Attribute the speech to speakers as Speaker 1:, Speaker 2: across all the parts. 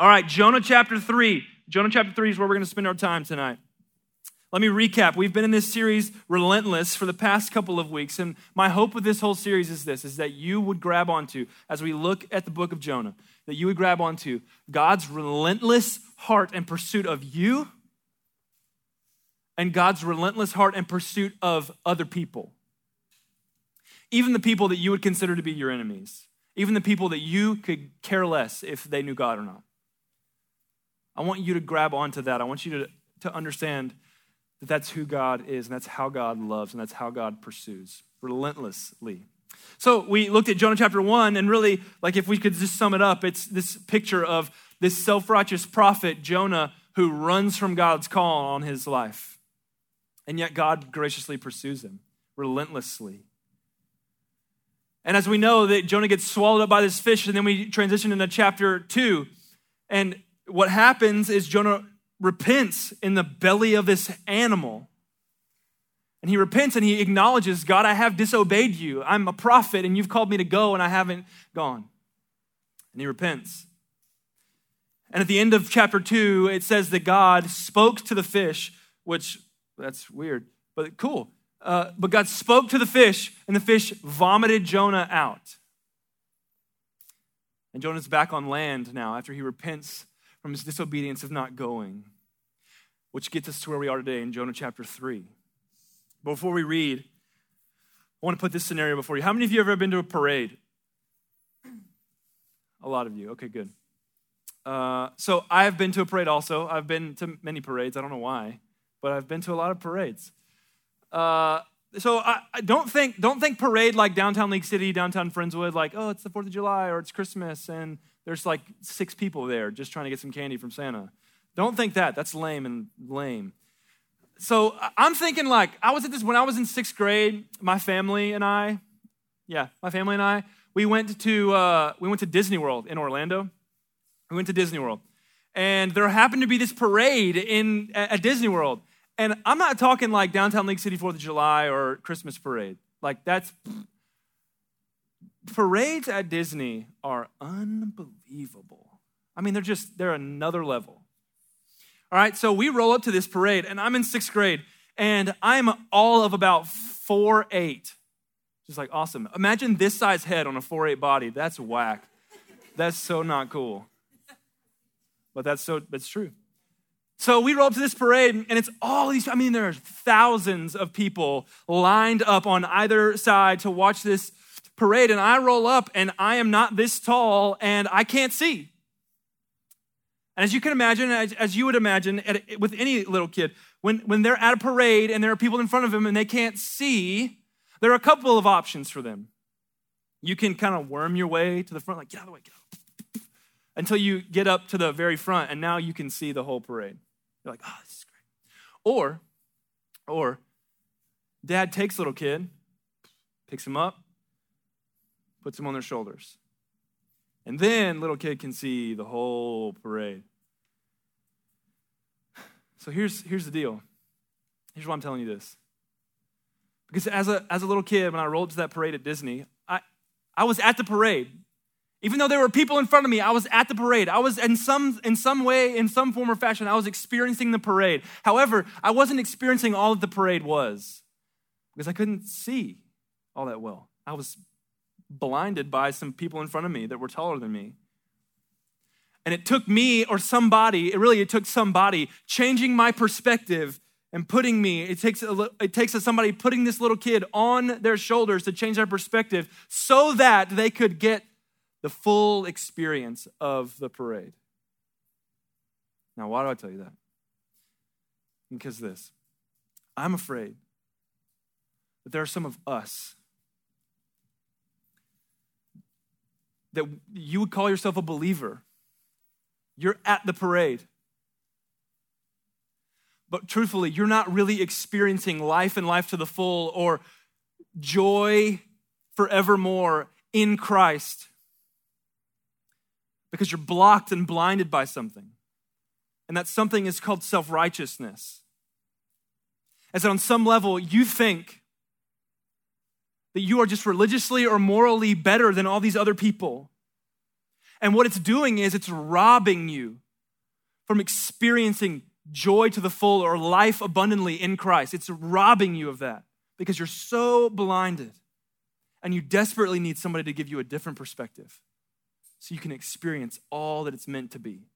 Speaker 1: All right, Jonah chapter 3. Jonah chapter 3 is where we're going to spend our time tonight. Let me recap. We've been in this series, Relentless, for the past couple of weeks. And my hope with this whole series is this, is that you would grab onto, as we look at the book of Jonah, that you would grab onto God's relentless heart and pursuit of you and God's relentless heart and pursuit of other people. Even the people that you would consider to be your enemies. Even the people that you could care less if they knew God or not. I want you to grab onto that. I want you to, to understand that that's who God is, and that's how God loves, and that's how God pursues relentlessly. So we looked at Jonah chapter one, and really, like if we could just sum it up, it's this picture of this self righteous prophet, Jonah, who runs from God's call on his life. And yet God graciously pursues him relentlessly. And as we know that Jonah gets swallowed up by this fish, and then we transition into chapter two. And what happens is Jonah repents in the belly of this animal. And he repents and he acknowledges, God, I have disobeyed you. I'm a prophet and you've called me to go and I haven't gone. And he repents. And at the end of chapter two, it says that God spoke to the fish, which that's weird, but cool. Uh, but God spoke to the fish, and the fish vomited Jonah out. And Jonah's back on land now after he repents from his disobedience of not going, which gets us to where we are today in Jonah chapter 3. Before we read, I want to put this scenario before you. How many of you have ever been to a parade? A lot of you. Okay, good. Uh, so I've been to a parade also. I've been to many parades. I don't know why, but I've been to a lot of parades. Uh, so I, I, don't think don't think parade like downtown League City, downtown Friendswood, like oh it's the Fourth of July or it's Christmas and there's like six people there just trying to get some candy from Santa. Don't think that. That's lame and lame. So I'm thinking like I was at this when I was in sixth grade. My family and I, yeah, my family and I, we went to uh, we went to Disney World in Orlando. We went to Disney World, and there happened to be this parade in at Disney World. And I'm not talking like downtown League City Fourth of July or Christmas parade. Like that's parades at Disney are unbelievable. I mean, they're just, they're another level. All right, so we roll up to this parade, and I'm in sixth grade, and I'm all of about four eight. Just like awesome. Imagine this size head on a four eight body. That's whack. That's so not cool. But that's so, that's true. So we roll up to this parade, and it's all these, I mean, there are thousands of people lined up on either side to watch this parade and I roll up and I am not this tall and I can't see. And as you can imagine, as, as you would imagine at, with any little kid, when, when they're at a parade and there are people in front of them and they can't see, there are a couple of options for them. You can kind of worm your way to the front, like, get out of the way, get out. Until you get up to the very front and now you can see the whole parade. You're like, oh, this is great. Or, or, dad takes little kid, picks him up, puts them on their shoulders. And then little kid can see the whole parade. So here's, here's the deal. Here's why I'm telling you this. Because as a, as a little kid, when I rolled to that parade at Disney, I, I was at the parade. Even though there were people in front of me, I was at the parade. I was in some, in some way, in some form or fashion, I was experiencing the parade. However, I wasn't experiencing all that the parade was because I couldn't see all that well. I was blinded by some people in front of me that were taller than me. And it took me or somebody, it really it took somebody changing my perspective and putting me, it takes, a, it takes somebody putting this little kid on their shoulders to change their perspective so that they could get the full experience of the parade. Now, why do I tell you that? Because this I'm afraid that there are some of us that you would call yourself a believer. You're at the parade. But truthfully, you're not really experiencing life and life to the full or joy forevermore in Christ because you're blocked and blinded by something. And that something is called self righteousness. As on some level, you think that you are just religiously or morally better than all these other people. And what it's doing is it's robbing you from experiencing joy to the full or life abundantly in Christ. It's robbing you of that because you're so blinded and you desperately need somebody to give you a different perspective so you can experience all that it's meant to be.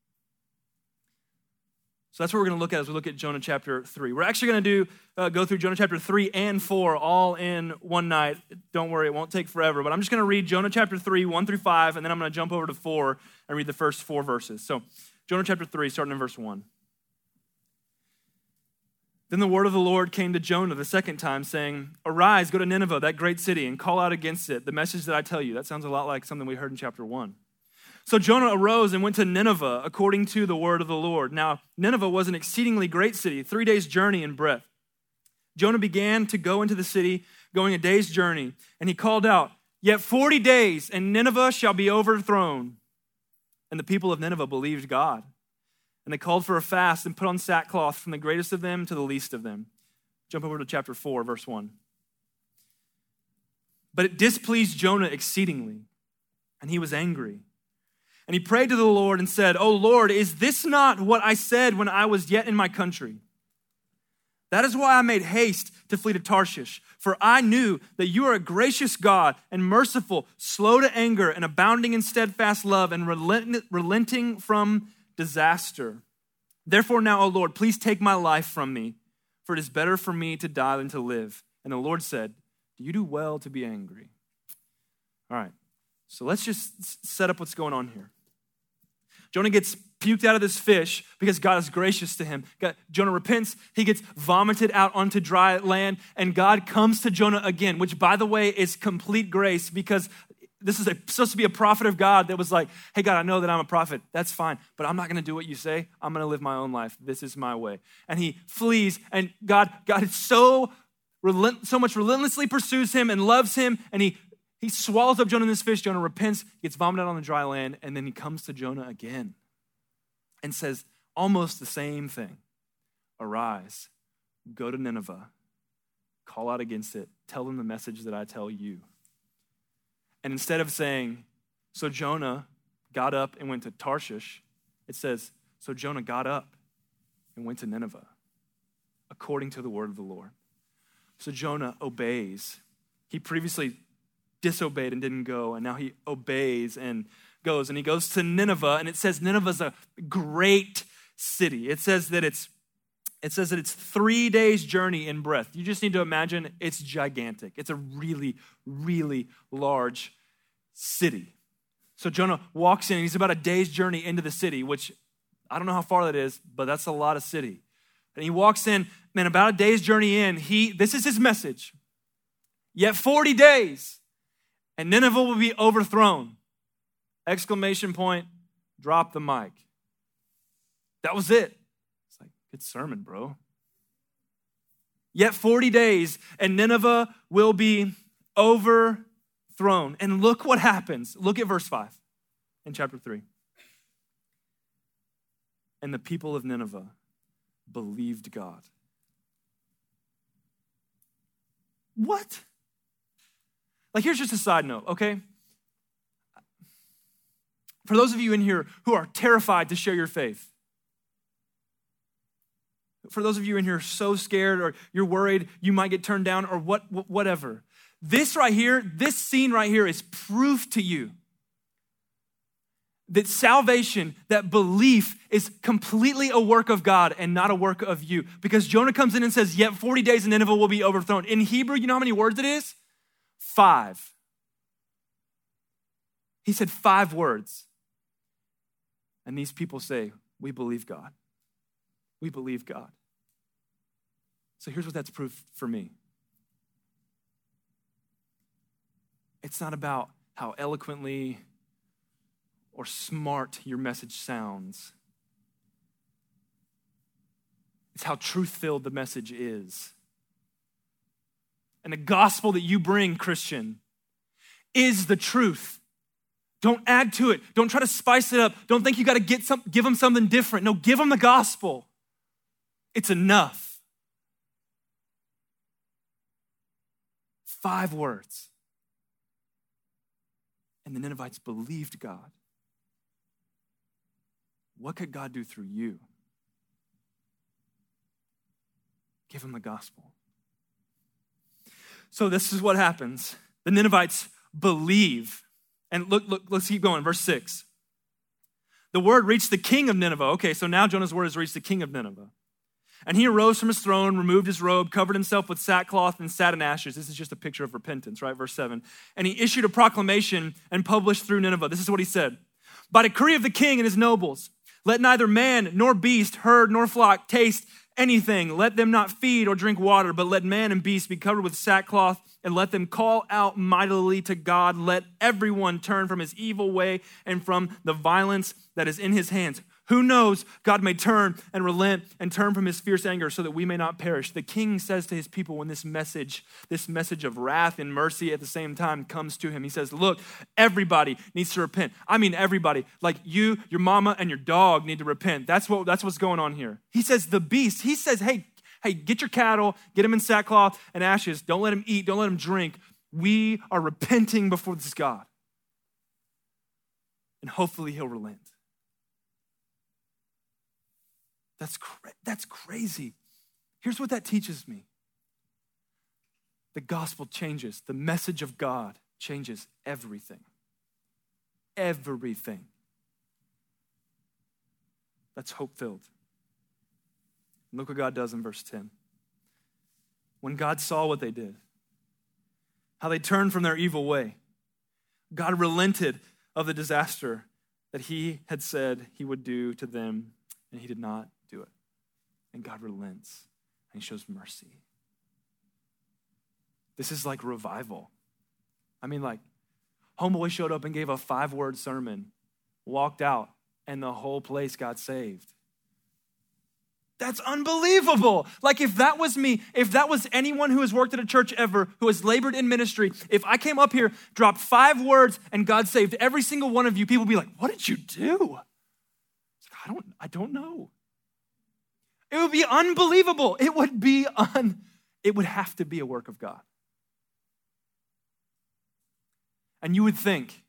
Speaker 1: So that's what we're going to look at as we look at Jonah chapter 3. We're actually going to do uh, go through Jonah chapter 3 and 4 all in one night. Don't worry, it won't take forever, but I'm just going to read Jonah chapter 3, 1 through 5, and then I'm going to jump over to 4 and read the first four verses. So, Jonah chapter 3, starting in verse 1. Then the word of the Lord came to Jonah the second time, saying, Arise, go to Nineveh, that great city, and call out against it the message that I tell you. That sounds a lot like something we heard in chapter 1. So Jonah arose and went to Nineveh according to the word of the Lord. Now, Nineveh was an exceedingly great city, three days' journey in breadth. Jonah began to go into the city, going a day's journey, and he called out, Yet 40 days, and Nineveh shall be overthrown. And the people of Nineveh believed God. And they called for a fast and put on sackcloth from the greatest of them to the least of them. Jump over to chapter 4, verse 1. But it displeased Jonah exceedingly, and he was angry. And he prayed to the Lord and said, Oh Lord, is this not what I said when I was yet in my country? That is why I made haste to flee to Tarshish, for I knew that you are a gracious God and merciful, slow to anger, and abounding in steadfast love, and relenting from disaster. Therefore, now, O Lord, please take my life from me, for it is better for me to die than to live. And the Lord said, Do you do well to be angry? All right, so let's just set up what's going on here. Jonah gets puked out of this fish because God is gracious to him. Jonah repents, he gets vomited out onto dry land, and God comes to Jonah again, which, by the way, is complete grace because this is a, supposed to be a prophet of God that was like, hey, God, I know that I'm a prophet. That's fine, but I'm not going to do what you say. I'm going to live my own life. This is my way. And he flees, and God, God is so, relent, so much relentlessly pursues him and loves him, and he he swallows up Jonah in this fish. Jonah repents, gets vomited on the dry land, and then he comes to Jonah again and says almost the same thing Arise, go to Nineveh, call out against it, tell them the message that I tell you. And instead of saying, So Jonah got up and went to Tarshish, it says, So Jonah got up and went to Nineveh, according to the word of the Lord. So Jonah obeys. He previously disobeyed and didn't go, and now he obeys and goes. And he goes to Nineveh, and it says Nineveh's a great city. It says that it's it says that it's three days' journey in breadth. You just need to imagine it's gigantic. It's a really, really large city. So Jonah walks in, and he's about a day's journey into the city, which I don't know how far that is, but that's a lot of city. And he walks in, man, about a day's journey in, he this is his message. Yet 40 days, and Nineveh will be overthrown. Exclamation point, drop the mic. That was it. It's like, good sermon, bro. Yet 40 days, and Nineveh will be overthrown. And look what happens. Look at verse 5 in chapter 3. And the people of Nineveh believed God. What? Like, here's just a side note, okay? For those of you in here who are terrified to share your faith, for those of you in here so scared or you're worried you might get turned down or what, whatever, this right here, this scene right here is proof to you that salvation, that belief is completely a work of God and not a work of you. Because Jonah comes in and says, Yet 40 days and Nineveh will be overthrown. In Hebrew, you know how many words it is? Five. He said five words. And these people say, We believe God. We believe God. So here's what that's proof for me it's not about how eloquently or smart your message sounds, it's how truth filled the message is. And the gospel that you bring, Christian, is the truth. Don't add to it. Don't try to spice it up. Don't think you got to get some, give them something different. No, give them the gospel. It's enough. Five words. And the Ninevites believed God. what could God do through you? Give him the gospel. So this is what happens. The Ninevites believe. And look, look, let's keep going. Verse 6. The word reached the king of Nineveh. Okay, so now Jonah's word has reached the king of Nineveh. And he arose from his throne, removed his robe, covered himself with sackcloth and sat in ashes. This is just a picture of repentance, right? Verse 7. And he issued a proclamation and published through Nineveh. This is what he said By decree of the king and his nobles, let neither man nor beast, herd nor flock taste anything. Let them not feed or drink water, but let man and beast be covered with sackcloth, and let them call out mightily to God. Let everyone turn from his evil way and from the violence that is in his hands. Who knows? God may turn and relent and turn from his fierce anger so that we may not perish. The king says to his people when this message, this message of wrath and mercy at the same time comes to him, he says, Look, everybody needs to repent. I mean, everybody. Like you, your mama, and your dog need to repent. That's, what, that's what's going on here. He says, The beast, he says, Hey, hey, get your cattle, get them in sackcloth and ashes. Don't let them eat, don't let them drink. We are repenting before this God. And hopefully he'll relent. That's, cra- that's crazy. Here's what that teaches me the gospel changes, the message of God changes everything. Everything. That's hope filled. Look what God does in verse 10. When God saw what they did, how they turned from their evil way, God relented of the disaster that he had said he would do to them, and he did not. And God relents and He shows mercy. This is like revival. I mean, like, Homeboy showed up and gave a five word sermon, walked out, and the whole place got saved. That's unbelievable. Like, if that was me, if that was anyone who has worked at a church ever, who has labored in ministry, if I came up here, dropped five words, and God saved every single one of you, people would be like, What did you do? I don't, I don't know. It would be unbelievable. It would be un it would have to be a work of God. And you would think,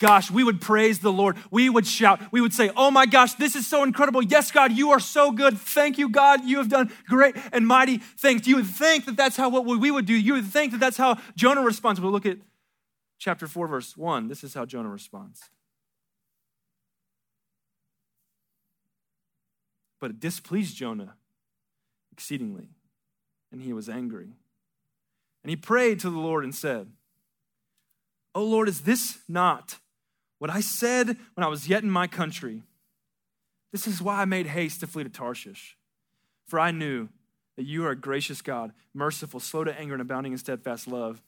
Speaker 1: gosh, we would praise the Lord. We would shout. We would say, oh my gosh, this is so incredible. Yes, God, you are so good. Thank you, God. You have done great and mighty things. You would think that that's how what we would do. You would think that that's how Jonah responds. But look at chapter 4, verse 1. This is how Jonah responds. But it displeased Jonah exceedingly, and he was angry. And he prayed to the Lord and said, O Lord, is this not what I said when I was yet in my country? This is why I made haste to flee to Tarshish. For I knew that you are a gracious God, merciful, slow to anger, and abounding in steadfast love,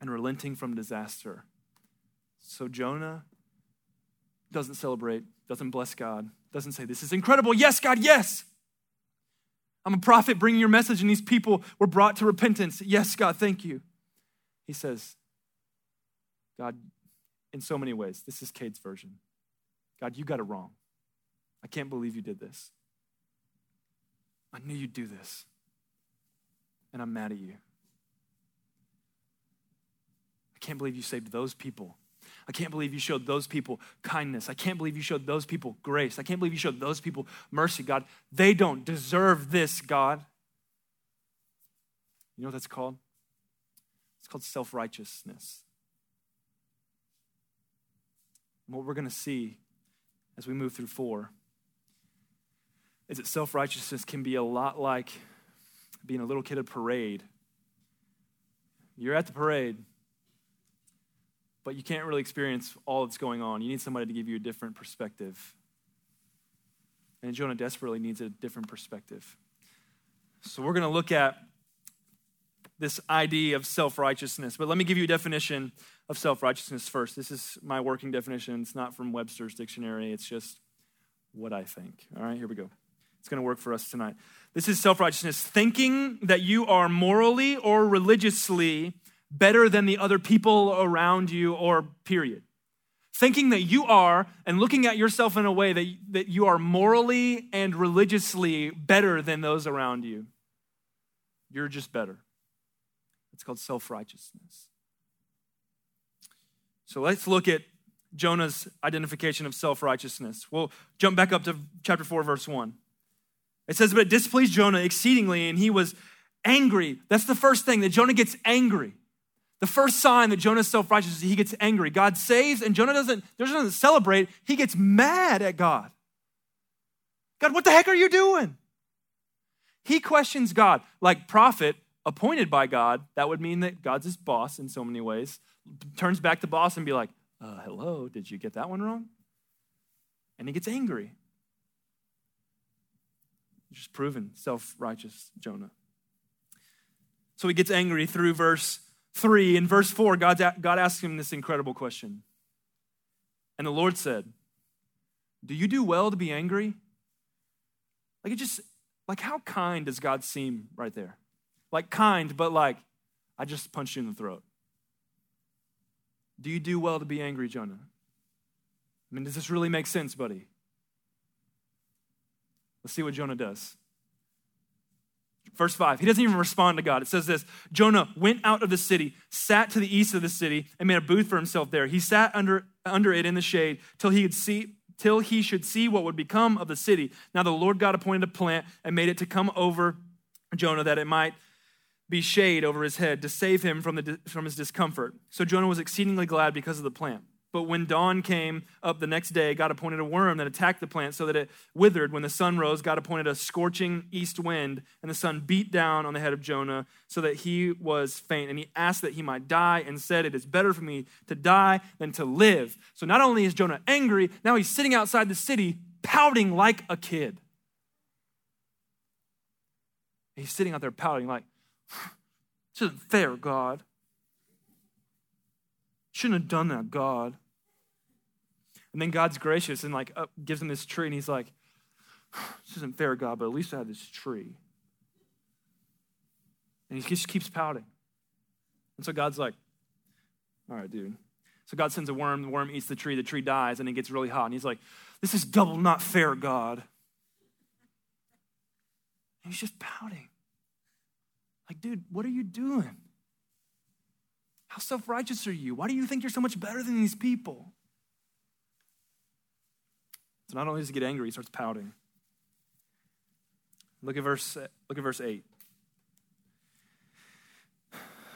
Speaker 1: and relenting from disaster. So Jonah doesn't celebrate, doesn't bless God, doesn't say, This is incredible. Yes, God, yes. I'm a prophet bringing your message, and these people were brought to repentance. Yes, God, thank you. He says, God, in so many ways, this is Cade's version. God, you got it wrong. I can't believe you did this. I knew you'd do this, and I'm mad at you. I can't believe you saved those people I can't believe you showed those people kindness. I can't believe you showed those people grace. I can't believe you showed those people mercy, God. They don't deserve this, God. You know what that's called? It's called self righteousness. what we're going to see as we move through four is that self righteousness can be a lot like being a little kid at a parade. You're at the parade, but you can't really experience all that's going on. You need somebody to give you a different perspective. And Jonah desperately needs a different perspective. So we're going to look at this idea of self righteousness. But let me give you a definition of self righteousness first. This is my working definition. It's not from Webster's dictionary, it's just what I think. All right, here we go. It's going to work for us tonight. This is self righteousness, thinking that you are morally or religiously better than the other people around you, or period. Thinking that you are and looking at yourself in a way that, that you are morally and religiously better than those around you. You're just better. It's called self righteousness. So let's look at Jonah's identification of self righteousness. We'll jump back up to chapter 4, verse 1. It says, But it displeased Jonah exceedingly, and he was angry. That's the first thing, that Jonah gets angry. The first sign that Jonah's self righteous is he gets angry. God saves, and Jonah doesn't, doesn't celebrate. He gets mad at God. God, what the heck are you doing? He questions God. Like prophet appointed by God, that would mean that God's his boss in so many ways. Turns back to boss and be like, uh, hello, did you get that one wrong? And he gets angry. Just proven self righteous Jonah. So he gets angry through verse 3. In verse 4, God, God asks him this incredible question. And the Lord said, Do you do well to be angry? Like, it just, like, how kind does God seem right there? Like, kind, but like, I just punched you in the throat. Do you do well to be angry, Jonah? I mean, does this really make sense, buddy? Let's see what Jonah does. Verse 5, he doesn't even respond to God. It says this Jonah went out of the city, sat to the east of the city, and made a booth for himself there. He sat under, under it in the shade till he could see till he should see what would become of the city. Now the Lord God appointed a plant and made it to come over Jonah that it might be shade over his head to save him from, the, from his discomfort. So Jonah was exceedingly glad because of the plant. But when dawn came up the next day, God appointed a worm that attacked the plant so that it withered. When the sun rose, God appointed a scorching east wind, and the sun beat down on the head of Jonah so that he was faint. And he asked that he might die and said, It is better for me to die than to live. So not only is Jonah angry, now he's sitting outside the city pouting like a kid. He's sitting out there pouting like, This isn't fair, God. Shouldn't have done that, God. And then God's gracious and like up, gives him this tree, and he's like, This isn't fair, God, but at least I have this tree. And he just keeps pouting. And so God's like, All right, dude. So God sends a worm, the worm eats the tree, the tree dies, and it gets really hot. And he's like, This is double not fair, God. And he's just pouting. Like, dude, what are you doing? How self righteous are you? Why do you think you're so much better than these people? So not only does he get angry, he starts pouting. Look at verse, look at verse 8.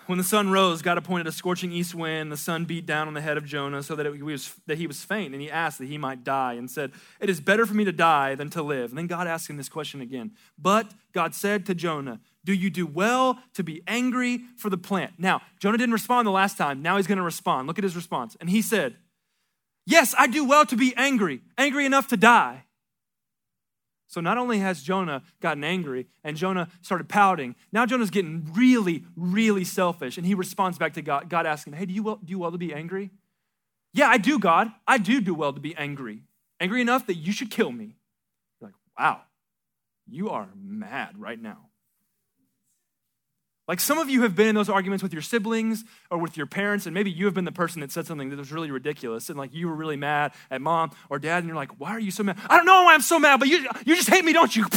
Speaker 1: When the sun rose, God appointed a scorching east wind. The sun beat down on the head of Jonah so that, it, he was, that he was faint, and he asked that he might die and said, It is better for me to die than to live. And then God asked him this question again. But God said to Jonah, Do you do well to be angry for the plant? Now, Jonah didn't respond the last time. Now he's going to respond. Look at his response. And he said, Yes, I do well to be angry, angry enough to die. So not only has Jonah gotten angry and Jonah started pouting, now Jonah's getting really, really selfish. And he responds back to God, God asking, Hey, do you, well, do you well to be angry? Yeah, I do, God. I do do well to be angry. Angry enough that you should kill me. You're like, wow, you are mad right now. Like some of you have been in those arguments with your siblings or with your parents, and maybe you have been the person that said something that was really ridiculous, and like you were really mad at mom or dad, and you're like, why are you so mad? I don't know why I'm so mad, but you, you just hate me, don't you?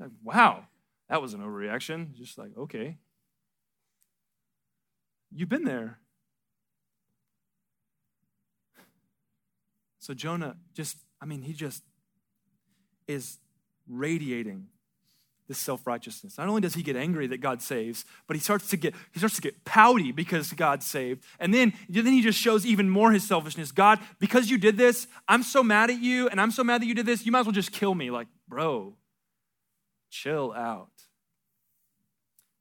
Speaker 1: Like, wow, that was an overreaction. Just like, okay. You've been there. So Jonah just, I mean, he just is radiating this self-righteousness. Not only does he get angry that God saves, but he starts to get he starts to get pouty because God saved. And then, then he just shows even more his selfishness. God, because you did this, I'm so mad at you, and I'm so mad that you did this, you might as well just kill me. Like, bro, chill out.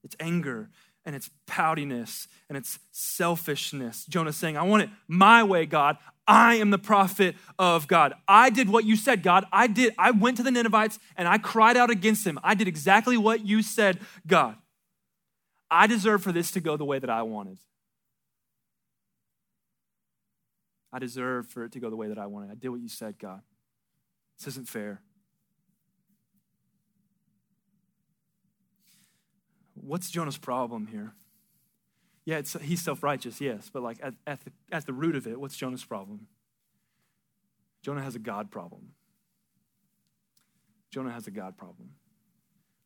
Speaker 1: It's anger and it's poutiness and it's selfishness. Jonah's saying, I want it my way, God. I am the prophet of God. I did what you said, God. I did. I went to the Ninevites and I cried out against them. I did exactly what you said, God. I deserve for this to go the way that I wanted. I deserve for it to go the way that I wanted. I did what you said, God. This isn't fair. What's Jonah's problem here? Yeah, he's self righteous, yes, but like at, at, the, at the root of it, what's Jonah's problem? Jonah has a God problem. Jonah has a God problem.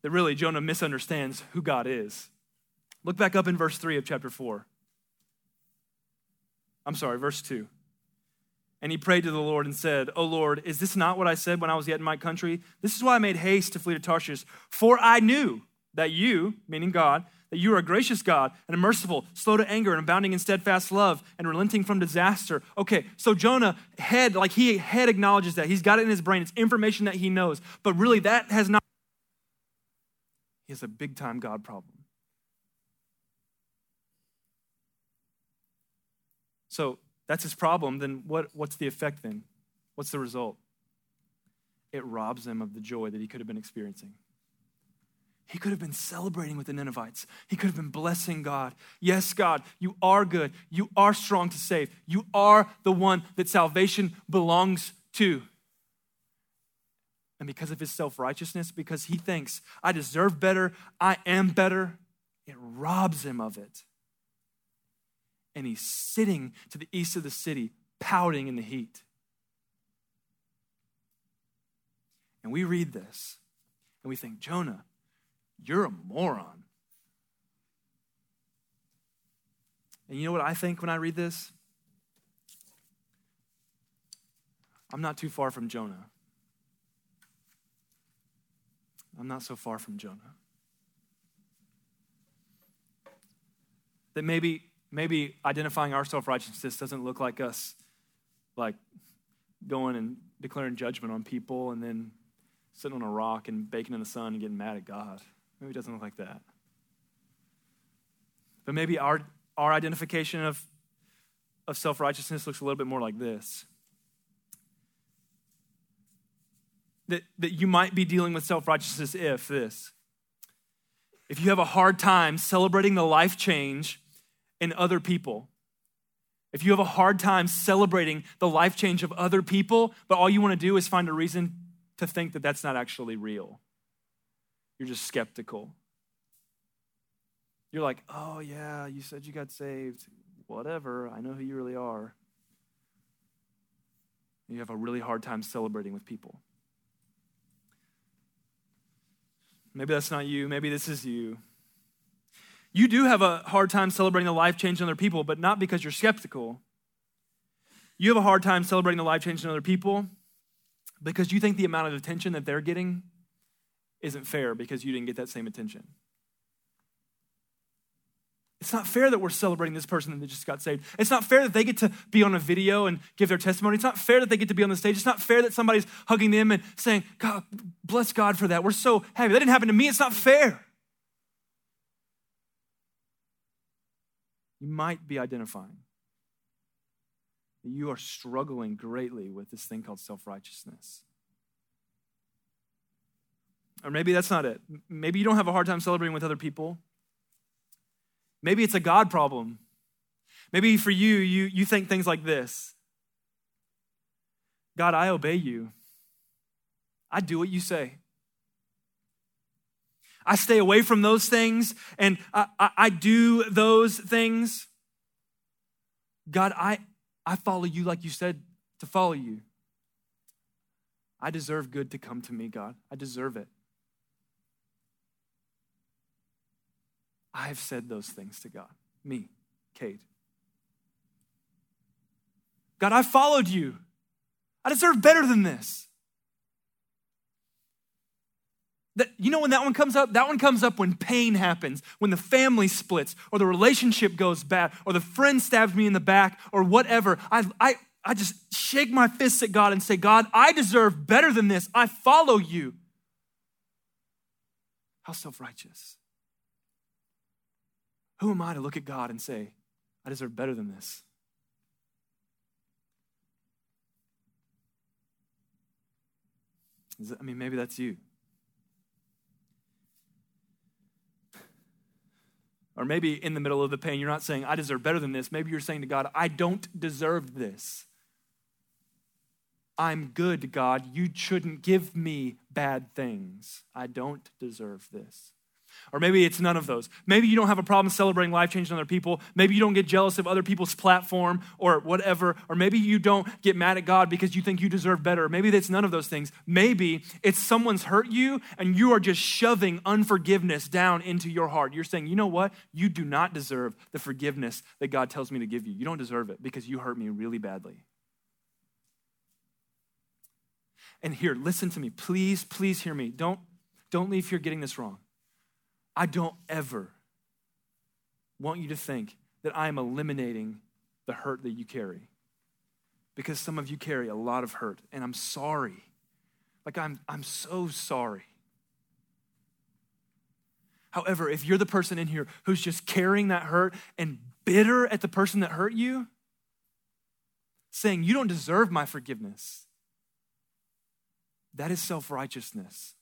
Speaker 1: That really, Jonah misunderstands who God is. Look back up in verse 3 of chapter 4. I'm sorry, verse 2. And he prayed to the Lord and said, O Lord, is this not what I said when I was yet in my country? This is why I made haste to flee to Tarshish, for I knew that you, meaning God, that you are a gracious God and a merciful, slow to anger, and abounding in steadfast love, and relenting from disaster. Okay, so Jonah head, like he head acknowledges that. He's got it in his brain. It's information that he knows. But really, that has not. He has a big time God problem. So that's his problem. Then what, what's the effect then? What's the result? It robs him of the joy that he could have been experiencing. He could have been celebrating with the Ninevites. He could have been blessing God. Yes, God, you are good. You are strong to save. You are the one that salvation belongs to. And because of his self righteousness, because he thinks, I deserve better, I am better, it robs him of it. And he's sitting to the east of the city, pouting in the heat. And we read this and we think, Jonah, you're a moron. And you know what I think when I read this? I'm not too far from Jonah. I'm not so far from Jonah. That maybe, maybe identifying our self righteousness doesn't look like us like going and declaring judgment on people and then sitting on a rock and baking in the sun and getting mad at God. Maybe it doesn't look like that. But maybe our, our identification of, of self righteousness looks a little bit more like this. That, that you might be dealing with self righteousness if this. If you have a hard time celebrating the life change in other people, if you have a hard time celebrating the life change of other people, but all you want to do is find a reason to think that that's not actually real. You're just skeptical. You're like, oh, yeah, you said you got saved. Whatever, I know who you really are. You have a really hard time celebrating with people. Maybe that's not you. Maybe this is you. You do have a hard time celebrating the life change in other people, but not because you're skeptical. You have a hard time celebrating the life change in other people because you think the amount of attention that they're getting isn't fair because you didn't get that same attention. It's not fair that we're celebrating this person that just got saved. It's not fair that they get to be on a video and give their testimony. It's not fair that they get to be on the stage. It's not fair that somebody's hugging them and saying, God, bless God for that. We're so happy. That didn't happen to me. It's not fair. You might be identifying that you are struggling greatly with this thing called self righteousness. Or maybe that's not it. Maybe you don't have a hard time celebrating with other people. Maybe it's a God problem. Maybe for you, you, you think things like this God, I obey you. I do what you say. I stay away from those things and I, I, I do those things. God, I, I follow you like you said to follow you. I deserve good to come to me, God. I deserve it. I've said those things to God. Me, Kate. God, I followed you. I deserve better than this. That, you know when that one comes up? That one comes up when pain happens, when the family splits, or the relationship goes bad, or the friend stabs me in the back, or whatever. I, I, I just shake my fists at God and say, God, I deserve better than this. I follow you. How self righteous. Who am I to look at God and say, I deserve better than this? I mean, maybe that's you. Or maybe in the middle of the pain, you're not saying, I deserve better than this. Maybe you're saying to God, I don't deserve this. I'm good, God. You shouldn't give me bad things. I don't deserve this. Or maybe it's none of those. Maybe you don't have a problem celebrating life change in other people. Maybe you don't get jealous of other people's platform or whatever. Or maybe you don't get mad at God because you think you deserve better. Maybe it's none of those things. Maybe it's someone's hurt you and you are just shoving unforgiveness down into your heart. You're saying, you know what? You do not deserve the forgiveness that God tells me to give you. You don't deserve it because you hurt me really badly. And here, listen to me. Please, please hear me. Don't, don't leave here getting this wrong. I don't ever want you to think that I am eliminating the hurt that you carry. Because some of you carry a lot of hurt, and I'm sorry. Like, I'm, I'm so sorry. However, if you're the person in here who's just carrying that hurt and bitter at the person that hurt you, saying, You don't deserve my forgiveness, that is self righteousness.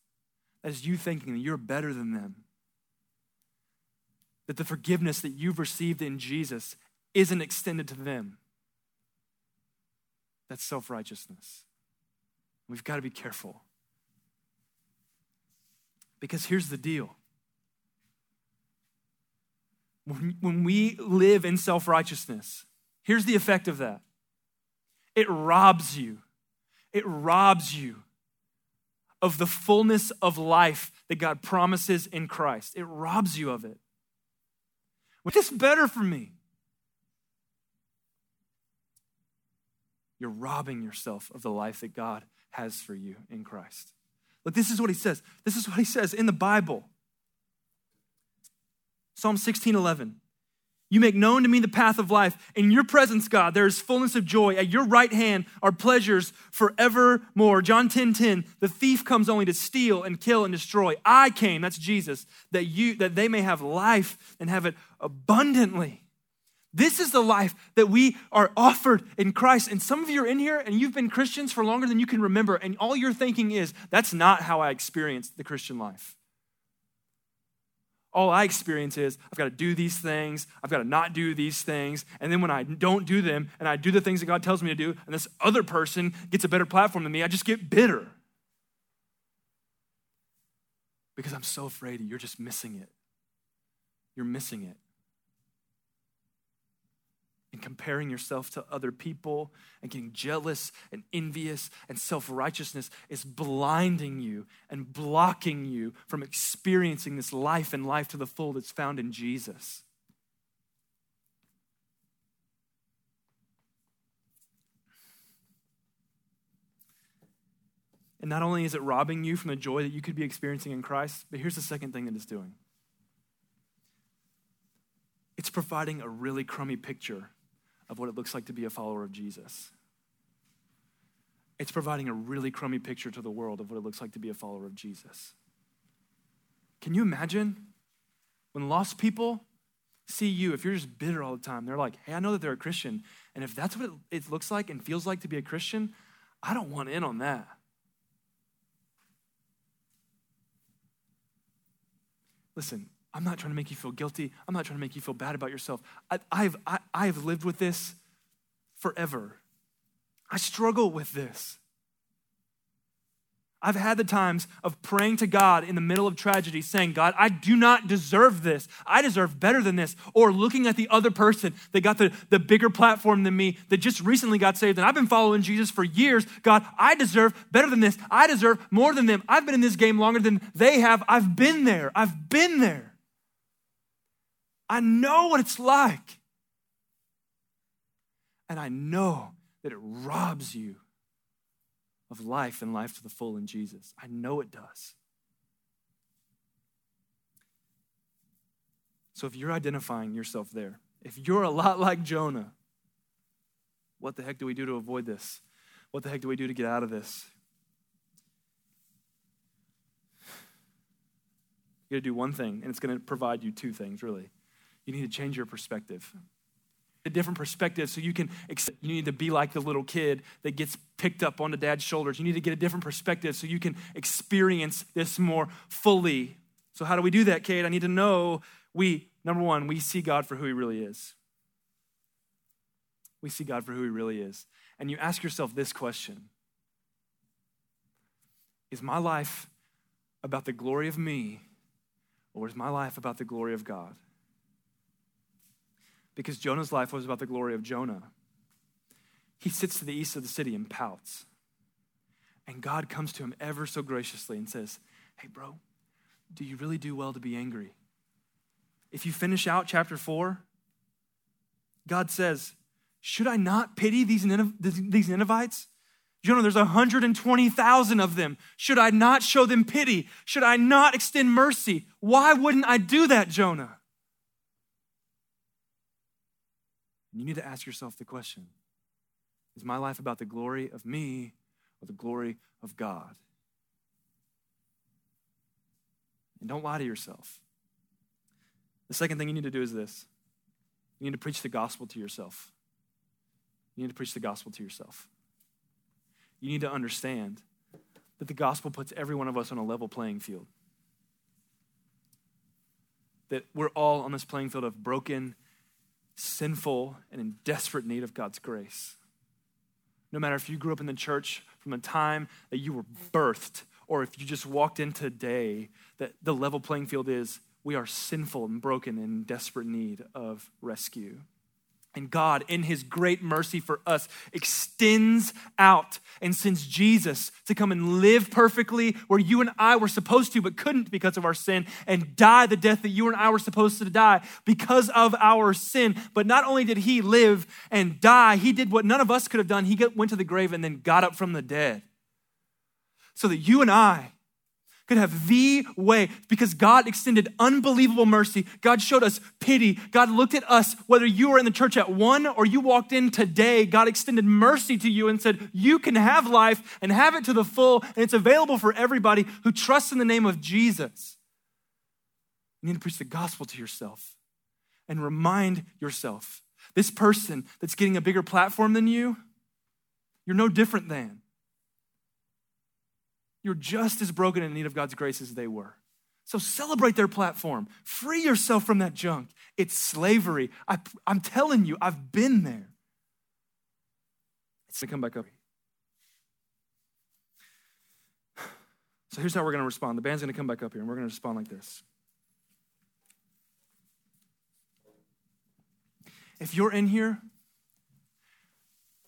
Speaker 1: That is you thinking that you're better than them. That the forgiveness that you've received in Jesus isn't extended to them. That's self righteousness. We've got to be careful. Because here's the deal when, when we live in self righteousness, here's the effect of that it robs you. It robs you of the fullness of life that God promises in Christ. It robs you of it. What's better for me? You're robbing yourself of the life that God has for you in Christ. Look, this is what he says. This is what he says in the Bible. Psalm 16 11. You make known to me the path of life. In your presence, God, there is fullness of joy. At your right hand are pleasures forevermore. John 10 10. The thief comes only to steal and kill and destroy. I came, that's Jesus, that you that they may have life and have it abundantly. This is the life that we are offered in Christ. And some of you are in here and you've been Christians for longer than you can remember, and all you're thinking is, that's not how I experienced the Christian life. All I experience is I've got to do these things, I've got to not do these things, and then when I don't do them and I do the things that God tells me to do, and this other person gets a better platform than me, I just get bitter. Because I'm so afraid you're just missing it. You're missing it and comparing yourself to other people and getting jealous and envious and self righteousness is blinding you and blocking you from experiencing this life and life to the full that's found in Jesus. And not only is it robbing you from the joy that you could be experiencing in Christ, but here's the second thing that it's doing it's providing a really crummy picture of what it looks like to be a follower of Jesus. It's providing a really crummy picture to the world of what it looks like to be a follower of Jesus. Can you imagine when lost people see you, if you're just bitter all the time, they're like, hey, I know that they're a Christian. And if that's what it looks like and feels like to be a Christian, I don't want in on that. Listen, I'm not trying to make you feel guilty. I'm not trying to make you feel bad about yourself. I, I've, I, I've lived with this forever. I struggle with this. I've had the times of praying to God in the middle of tragedy, saying, God, I do not deserve this. I deserve better than this. Or looking at the other person that got the, the bigger platform than me, that just recently got saved, and I've been following Jesus for years. God, I deserve better than this. I deserve more than them. I've been in this game longer than they have. I've been there. I've been there. I know what it's like. And I know that it robs you of life and life to the full in Jesus. I know it does. So if you're identifying yourself there, if you're a lot like Jonah, what the heck do we do to avoid this? What the heck do we do to get out of this? You gotta do one thing, and it's gonna provide you two things, really. You need to change your perspective. A different perspective so you can, you need to be like the little kid that gets picked up onto dad's shoulders. You need to get a different perspective so you can experience this more fully. So, how do we do that, Kate? I need to know we, number one, we see God for who he really is. We see God for who he really is. And you ask yourself this question Is my life about the glory of me, or is my life about the glory of God? Because Jonah's life was about the glory of Jonah. He sits to the east of the city and pouts. And God comes to him ever so graciously and says, Hey, bro, do you really do well to be angry? If you finish out chapter four, God says, Should I not pity these, Nineveh, these Ninevites? Jonah, there's 120,000 of them. Should I not show them pity? Should I not extend mercy? Why wouldn't I do that, Jonah? You need to ask yourself the question Is my life about the glory of me or the glory of God? And don't lie to yourself. The second thing you need to do is this you need to preach the gospel to yourself. You need to preach the gospel to yourself. You need to understand that the gospel puts every one of us on a level playing field. That we're all on this playing field of broken, sinful, and in desperate need of God's grace. No matter if you grew up in the church from the time that you were birthed, or if you just walked in today, that the level playing field is we are sinful and broken and in desperate need of rescue. And God, in His great mercy for us, extends out and sends Jesus to come and live perfectly where you and I were supposed to, but couldn't because of our sin, and die the death that you and I were supposed to die because of our sin. But not only did He live and die, He did what none of us could have done. He went to the grave and then got up from the dead so that you and I could have the way because God extended unbelievable mercy. God showed us pity. God looked at us, whether you were in the church at one or you walked in today, God extended mercy to you and said, You can have life and have it to the full, and it's available for everybody who trusts in the name of Jesus. You need to preach the gospel to yourself and remind yourself this person that's getting a bigger platform than you, you're no different than. You're just as broken in need of God's grace as they were. So celebrate their platform. Free yourself from that junk. It's slavery. I, am telling you, I've been there. Going to come back up. So here's how we're going to respond. The band's going to come back up here, and we're going to respond like this. If you're in here,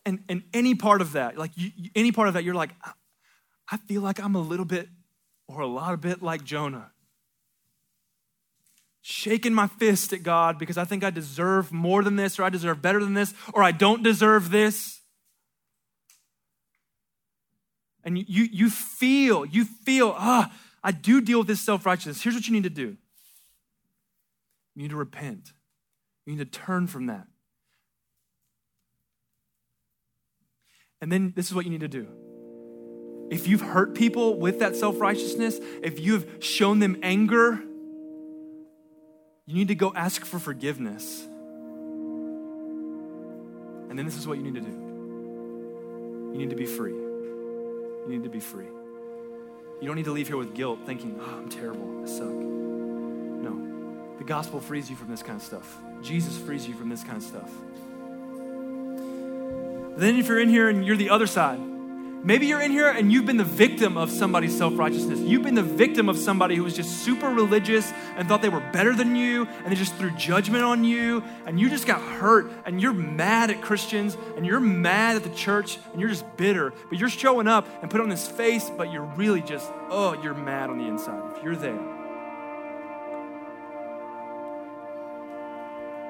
Speaker 1: and, and any part of that, like you, any part of that, you're like, I feel like I'm a little bit or a lot of bit like Jonah. Shaking my fist at God because I think I deserve more than this, or I deserve better than this, or I don't deserve this. And you, you, feel, you feel, ah, I do deal with this self righteousness. Here's what you need to do you need to repent, you need to turn from that. And then this is what you need to do if you've hurt people with that self righteousness, if you've shown them anger, you need to go ask for forgiveness. And then this is what you need to do you need to be free. You need to be free. You don't need to leave here with guilt thinking, oh, I'm terrible, I suck. No. The gospel frees you from this kind of stuff. Jesus frees you from this kind of stuff. Then, if you're in here and you're the other side, Maybe you're in here and you've been the victim of somebody's self righteousness. You've been the victim of somebody who was just super religious and thought they were better than you and they just threw judgment on you and you just got hurt and you're mad at Christians and you're mad at the church and you're just bitter. But you're showing up and put on this face, but you're really just, oh, you're mad on the inside. If you're there,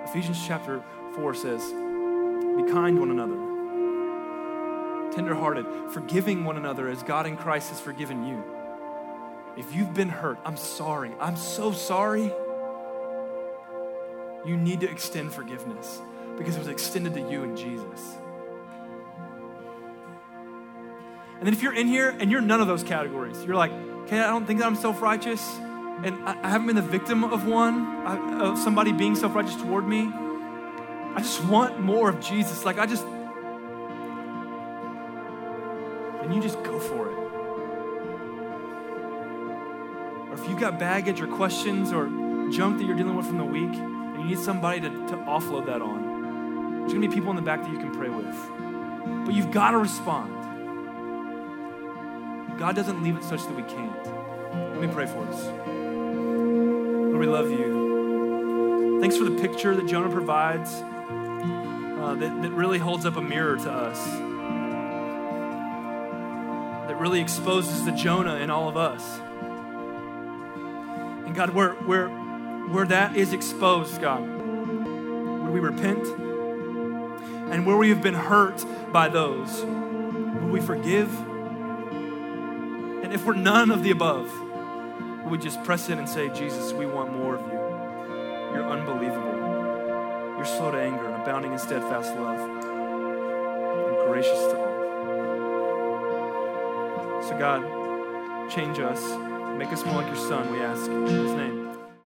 Speaker 1: Ephesians chapter 4 says, Be kind to one another tenderhearted, forgiving one another as God in Christ has forgiven you. If you've been hurt, I'm sorry. I'm so sorry. You need to extend forgiveness because it was extended to you in Jesus. And then if you're in here and you're none of those categories, you're like, okay, I don't think that I'm self righteous, and I haven't been the victim of one, of somebody being self righteous toward me. I just want more of Jesus. Like, I just, and you just go for it. Or if you've got baggage or questions or junk that you're dealing with from the week, and you need somebody to, to offload that on, there's gonna be people in the back that you can pray with. But you've got to respond. God doesn't leave it such that we can't. Let me pray for us. Lord, we love you. Thanks for the picture that Jonah provides uh, that, that really holds up a mirror to us really exposes the Jonah in all of us. And God, where, where, where that is exposed, God, would we repent? And where we have been hurt by those, would we forgive? And if we're none of the above, would we just press in and say, Jesus, we want more of you? You're unbelievable. You're slow to anger and abounding in steadfast love. So, God, change us. Make us more like your son, we ask. In his name.